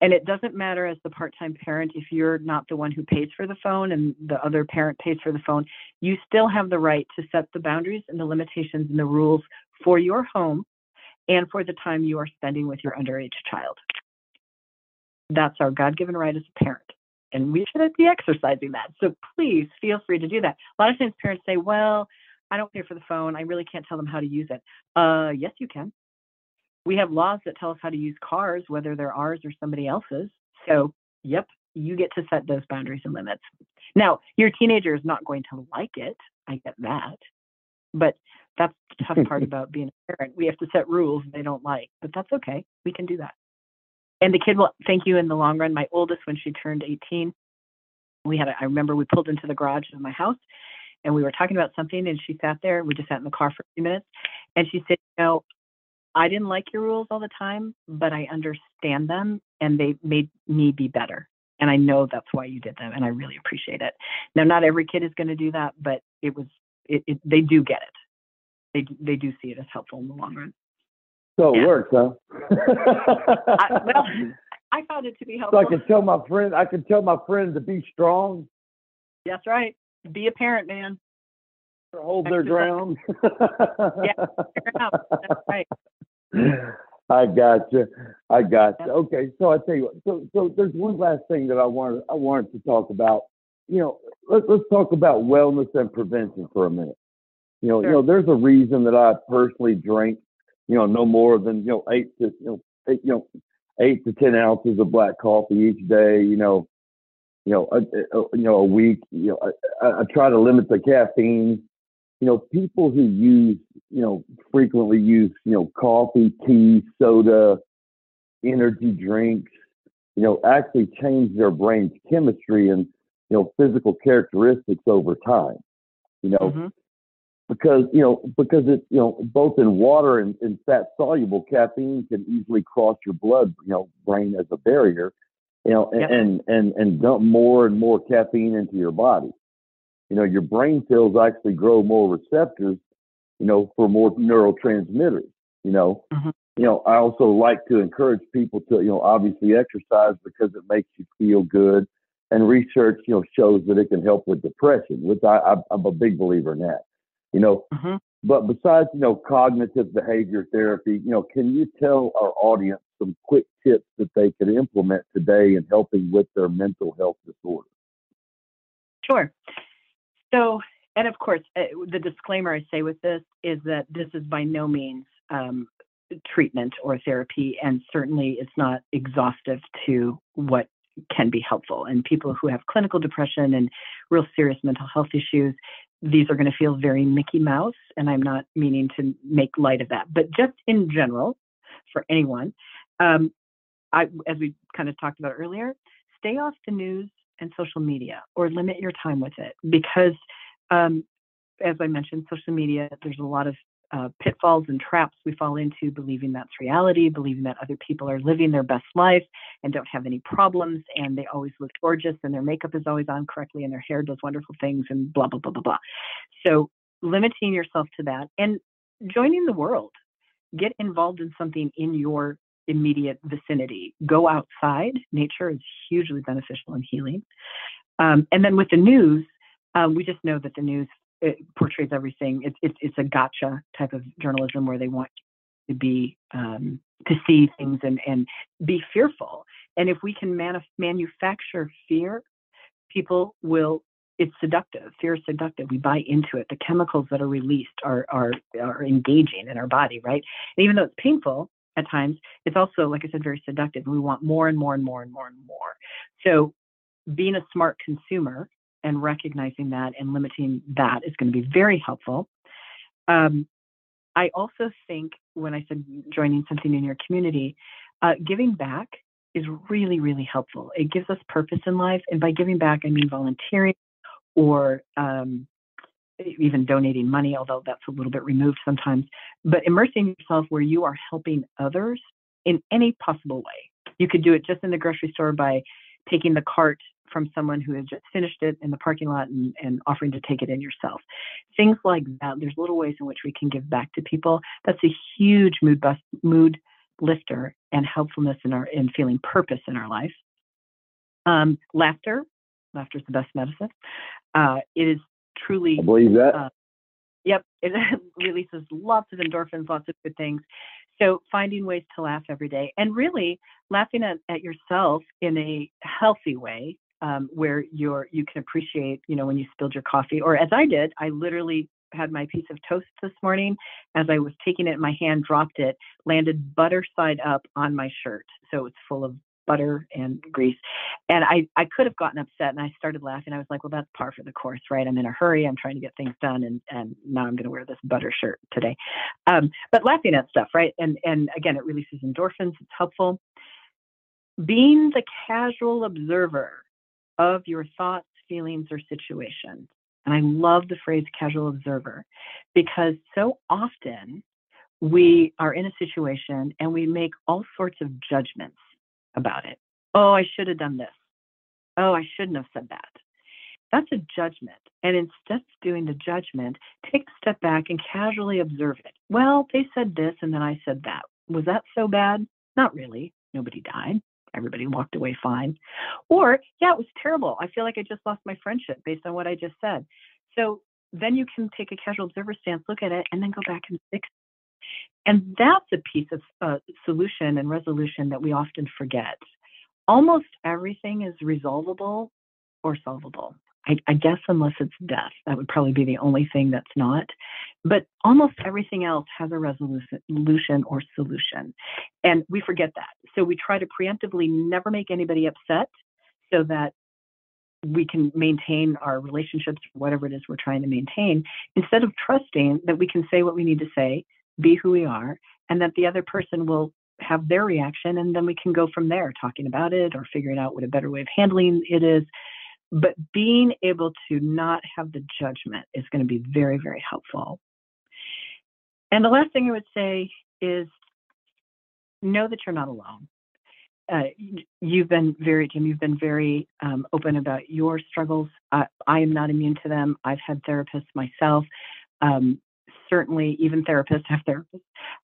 And it doesn't matter as the part time parent if you're not the one who pays for the phone and the other parent pays for the phone, you still have the right to set the boundaries and the limitations and the rules for your home and for the time you are spending with your underage child. That's our God given right as a parent and we shouldn't be exercising that. So please feel free to do that. A lot of times parents say, well, I don't pay for the phone. I really can't tell them how to use it. Uh, yes, you can. We have laws that tell us how to use cars, whether they're ours or somebody else's. So, yep, you get to set those boundaries and limits. Now, your teenager is not going to like it. I get that. But that's the tough part about being a parent. We have to set rules they don't like, but that's okay. We can do that and the kid will thank you in the long run. My oldest, when she turned 18, we had, a, I remember we pulled into the garage of my house and we were talking about something and she sat there. We just sat in the car for a few minutes And she said, you know, I didn't like your rules all the time, but I understand them and they made me be better. And I know that's why you did them, and I really appreciate it. Now, not every kid is going to do that, but it was it, it, they do get it. They they do see it as helpful in the long run. So it works, huh? I, well, I found it to be helpful. So I can tell my friend, I can tell my friend to be strong. That's right. Be a parent, man. Hold their ground. yeah, that's right. I got you. I got you. Okay, so I tell you what. So, so there's one last thing that I wanted I wanted to talk about. You know, let's let's talk about wellness and prevention for a minute. You know, sure. you know, there's a reason that I personally drink, you know, no more than you know eight to you know eight, you know eight to ten ounces of black coffee each day. You know, you know, a, a you know a week. You know, I, I try to limit the caffeine you know, people who use, you know, frequently use, you know, coffee, tea, soda, energy drinks, you know, actually change their brain's chemistry and, you know, physical characteristics over time, you know, mm-hmm. Because, you know, because it, you know, both in water and, and fat soluble caffeine can easily cross your blood, you know, brain as a barrier, you know, yep. and, and, and dump more and more caffeine into your body you know, your brain cells actually grow more receptors, you know, for more neurotransmitters, you know. Mm-hmm. You know, I also like to encourage people to, you know, obviously exercise because it makes you feel good. And research, you know, shows that it can help with depression, which I, I am a big believer in that. You know, mm-hmm. but besides, you know, cognitive behavior therapy, you know, can you tell our audience some quick tips that they could implement today in helping with their mental health disorder? Sure. So, and of course, uh, the disclaimer I say with this is that this is by no means um, treatment or therapy, and certainly it's not exhaustive to what can be helpful. And people who have clinical depression and real serious mental health issues, these are going to feel very Mickey Mouse, and I'm not meaning to make light of that. But just in general, for anyone, um, I, as we kind of talked about earlier, stay off the news and social media or limit your time with it because um, as i mentioned social media there's a lot of uh, pitfalls and traps we fall into believing that's reality believing that other people are living their best life and don't have any problems and they always look gorgeous and their makeup is always on correctly and their hair does wonderful things and blah blah blah blah blah so limiting yourself to that and joining the world get involved in something in your immediate vicinity. Go outside. Nature is hugely beneficial in healing. Um, and then with the news, um, we just know that the news portrays everything. It's, it's, it's a gotcha type of journalism where they want to be um, to see things and, and be fearful. And if we can manuf- manufacture fear, people will. It's seductive. Fear is seductive. We buy into it. The chemicals that are released are are are engaging in our body, right? And even though it's painful, at times, it's also, like I said, very seductive. We want more and more and more and more and more. So, being a smart consumer and recognizing that and limiting that is going to be very helpful. Um, I also think when I said joining something in your community, uh, giving back is really, really helpful. It gives us purpose in life. And by giving back, I mean volunteering or um, even donating money, although that's a little bit removed sometimes, but immersing yourself where you are helping others in any possible way. You could do it just in the grocery store by taking the cart from someone who has just finished it in the parking lot and, and offering to take it in yourself. Things like that. There's little ways in which we can give back to people. That's a huge mood bust, mood lifter and helpfulness in our in feeling purpose in our life. Um, laughter. Laughter is the best medicine. Uh, it is truly. I believe that. Uh, yep, it releases lots of endorphins, lots of good things. So finding ways to laugh every day and really laughing at, at yourself in a healthy way um, where you're you can appreciate, you know, when you spilled your coffee or as I did, I literally had my piece of toast this morning. As I was taking it my hand, dropped it, landed butter side up on my shirt. So it's full of butter and grease. And I, I could have gotten upset and I started laughing. I was like, well, that's par for the course, right? I'm in a hurry. I'm trying to get things done. And, and now I'm going to wear this butter shirt today. Um, but laughing at stuff, right? And, and again, it releases endorphins. It's helpful. Being the casual observer of your thoughts, feelings, or situations. And I love the phrase casual observer because so often we are in a situation and we make all sorts of judgments about it. Oh, I should have done this. Oh, I shouldn't have said that. That's a judgment. And instead of doing the judgment, take a step back and casually observe it. Well, they said this and then I said that. Was that so bad? Not really. Nobody died. Everybody walked away fine. Or, yeah, it was terrible. I feel like I just lost my friendship based on what I just said. So then you can take a casual observer stance, look at it, and then go back and fix it. And that's a piece of uh, solution and resolution that we often forget. Almost everything is resolvable or solvable. I, I, guess unless it's death, that would probably be the only thing that's not. But almost everything else has a resolution or solution. And we forget that. So we try to preemptively never make anybody upset so that we can maintain our relationships, whatever it is we're trying to maintain, instead of trusting that we can say what we need to say, be who we are, and that the other person will have their reaction. And then we can go from there, talking about it or figuring out what a better way of handling it is but being able to not have the judgment is going to be very, very helpful. And the last thing I would say is know that you're not alone. Uh, you've been very, Jim, you've been very um, open about your struggles. Uh, I am not immune to them. I've had therapists myself. Um, certainly, even therapists have therapists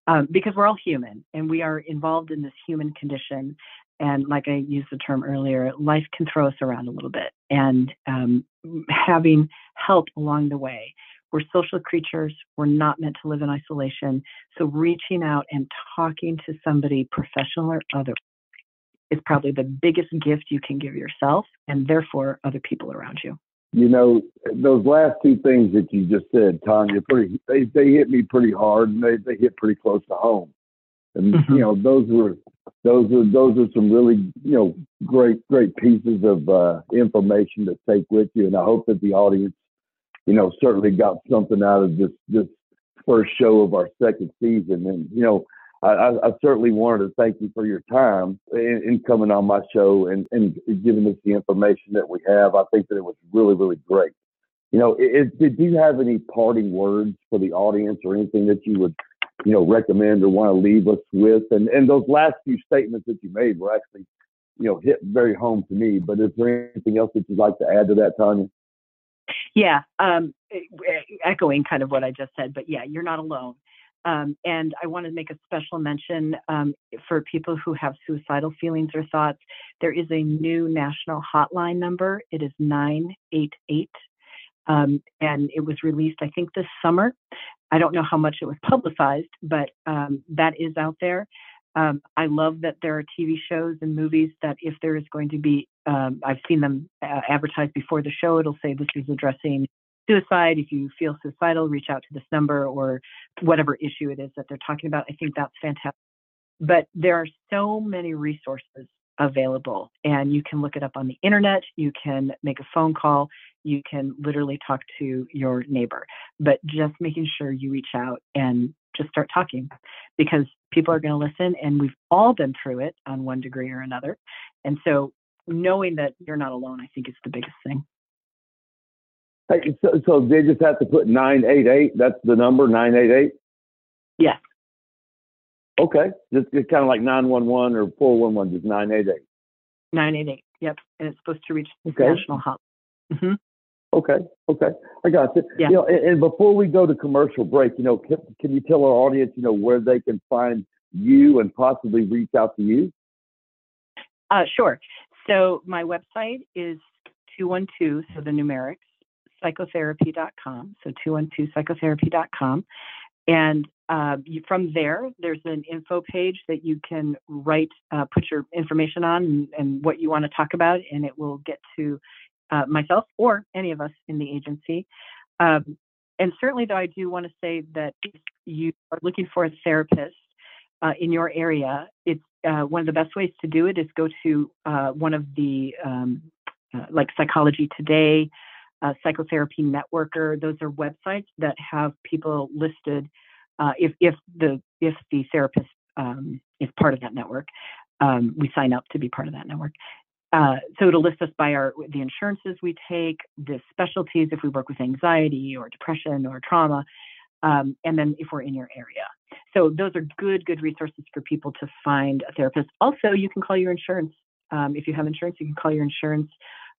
um, because we're all human and we are involved in this human condition and like I used the term earlier, life can throw us around a little bit, and um, having help along the way. We're social creatures. We're not meant to live in isolation. So reaching out and talking to somebody, professional or other, is probably the biggest gift you can give yourself and therefore other people around you. You know, those last two things that you just said, Tanya, pretty they, they hit me pretty hard and they, they hit pretty close to home. And mm-hmm. you know, those were those are those are some really you know great great pieces of uh, information to take with you, and I hope that the audience you know certainly got something out of this this first show of our second season. And you know, I, I certainly wanted to thank you for your time in, in coming on my show and, and giving us the information that we have. I think that it was really really great. You know, it, did you have any parting words for the audience or anything that you would you know, recommend or want to leave us with? And and those last few statements that you made were actually, you know, hit very home to me. But is there anything else that you'd like to add to that, Tanya? Yeah, um, echoing kind of what I just said, but yeah, you're not alone. Um, and I want to make a special mention um, for people who have suicidal feelings or thoughts. There is a new national hotline number. It is 988. Um, and it was released, I think, this summer. I don't know how much it was publicized, but um, that is out there. Um, I love that there are TV shows and movies that if there is going to be, um, I've seen them uh, advertised before the show, it'll say this is addressing suicide. If you feel suicidal, reach out to this number or whatever issue it is that they're talking about. I think that's fantastic. But there are so many resources available and you can look it up on the internet you can make a phone call you can literally talk to your neighbor but just making sure you reach out and just start talking because people are going to listen and we've all been through it on one degree or another and so knowing that you're not alone i think is the biggest thing hey, so, so they just have to put 988 that's the number 988 yes Okay, just, just kind of like 911 or 411, just 988. 988, yep. And it's supposed to reach the okay. national hub. Mm-hmm. Okay, okay, I got you. Yeah. You know, and, and, before we go to commercial break, you know, can, can you tell our audience, you know, where they can find you and possibly reach out to you? Uh, sure. So my website is 212, so the numerics, psychotherapy.com. So 212psychotherapy.com. And uh, you, from there, there's an info page that you can write, uh, put your information on and, and, what you want to talk about, and it will get to uh, myself or any of us in the agency. Um, and certainly, though, I do want to say that if you are looking for a therapist uh, in your area, it's uh, one of the best ways to do it is go to uh, one of the um, like Psychology Today, Psychotherapy Networker. Those are websites that have people listed uh, if if the if the therapist um, is part of that network, um, we sign up to be part of that network. Uh, so it'll list us by our the insurances we take, the specialties if we work with anxiety or depression or trauma, um, and then if we're in your area. so those are good, good resources for people to find a therapist. Also, you can call your insurance. Um, if you have insurance, you can call your insurance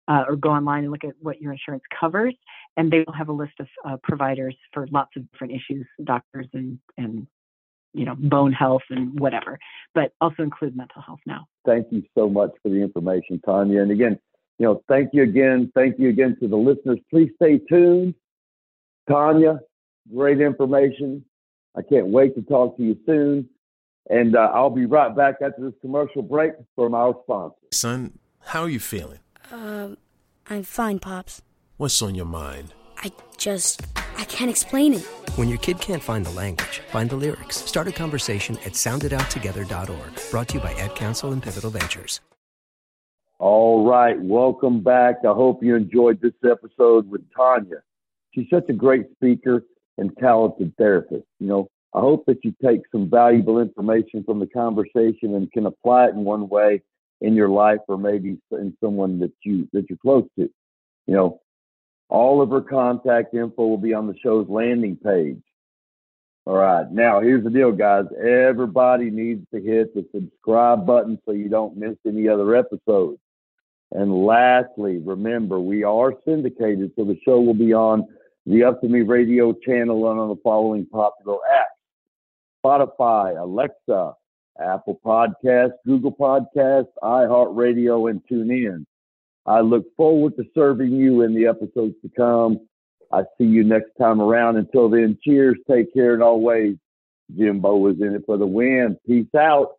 uh, or go online and look at what your insurance covers, and they will have a list of uh, providers for lots of different issues, doctors and and you know bone health and whatever, but also include mental health now. Thank you so much for the information, Tanya. And again, you know, thank you again. Thank you again to the listeners. Please stay tuned. Tanya, great information. I can't wait to talk to you soon. And uh, I'll be right back after this commercial break from our sponsor. Son, how are you feeling? Um, I'm fine, Pops. What's on your mind? I just, I can't explain it. When your kid can't find the language, find the lyrics. Start a conversation at sounditouttogether.org. Brought to you by Ad Council and Pivotal Ventures. All right, welcome back. I hope you enjoyed this episode with Tanya. She's such a great speaker and talented therapist. You know, I hope that you take some valuable information from the conversation and can apply it in one way in your life or maybe in someone that you that you're close to. You know, all of her contact info will be on the show's landing page. All right, now here's the deal, guys. Everybody needs to hit the subscribe button so you don't miss any other episodes. And lastly, remember we are syndicated, so the show will be on the Up to Me radio channel and on the following popular apps Spotify, Alexa, Apple Podcasts, Google Podcasts, iHeartRadio, and TuneIn. I look forward to serving you in the episodes to come. I see you next time around. Until then, cheers, take care, and always, Jimbo is in it for the win. Peace out.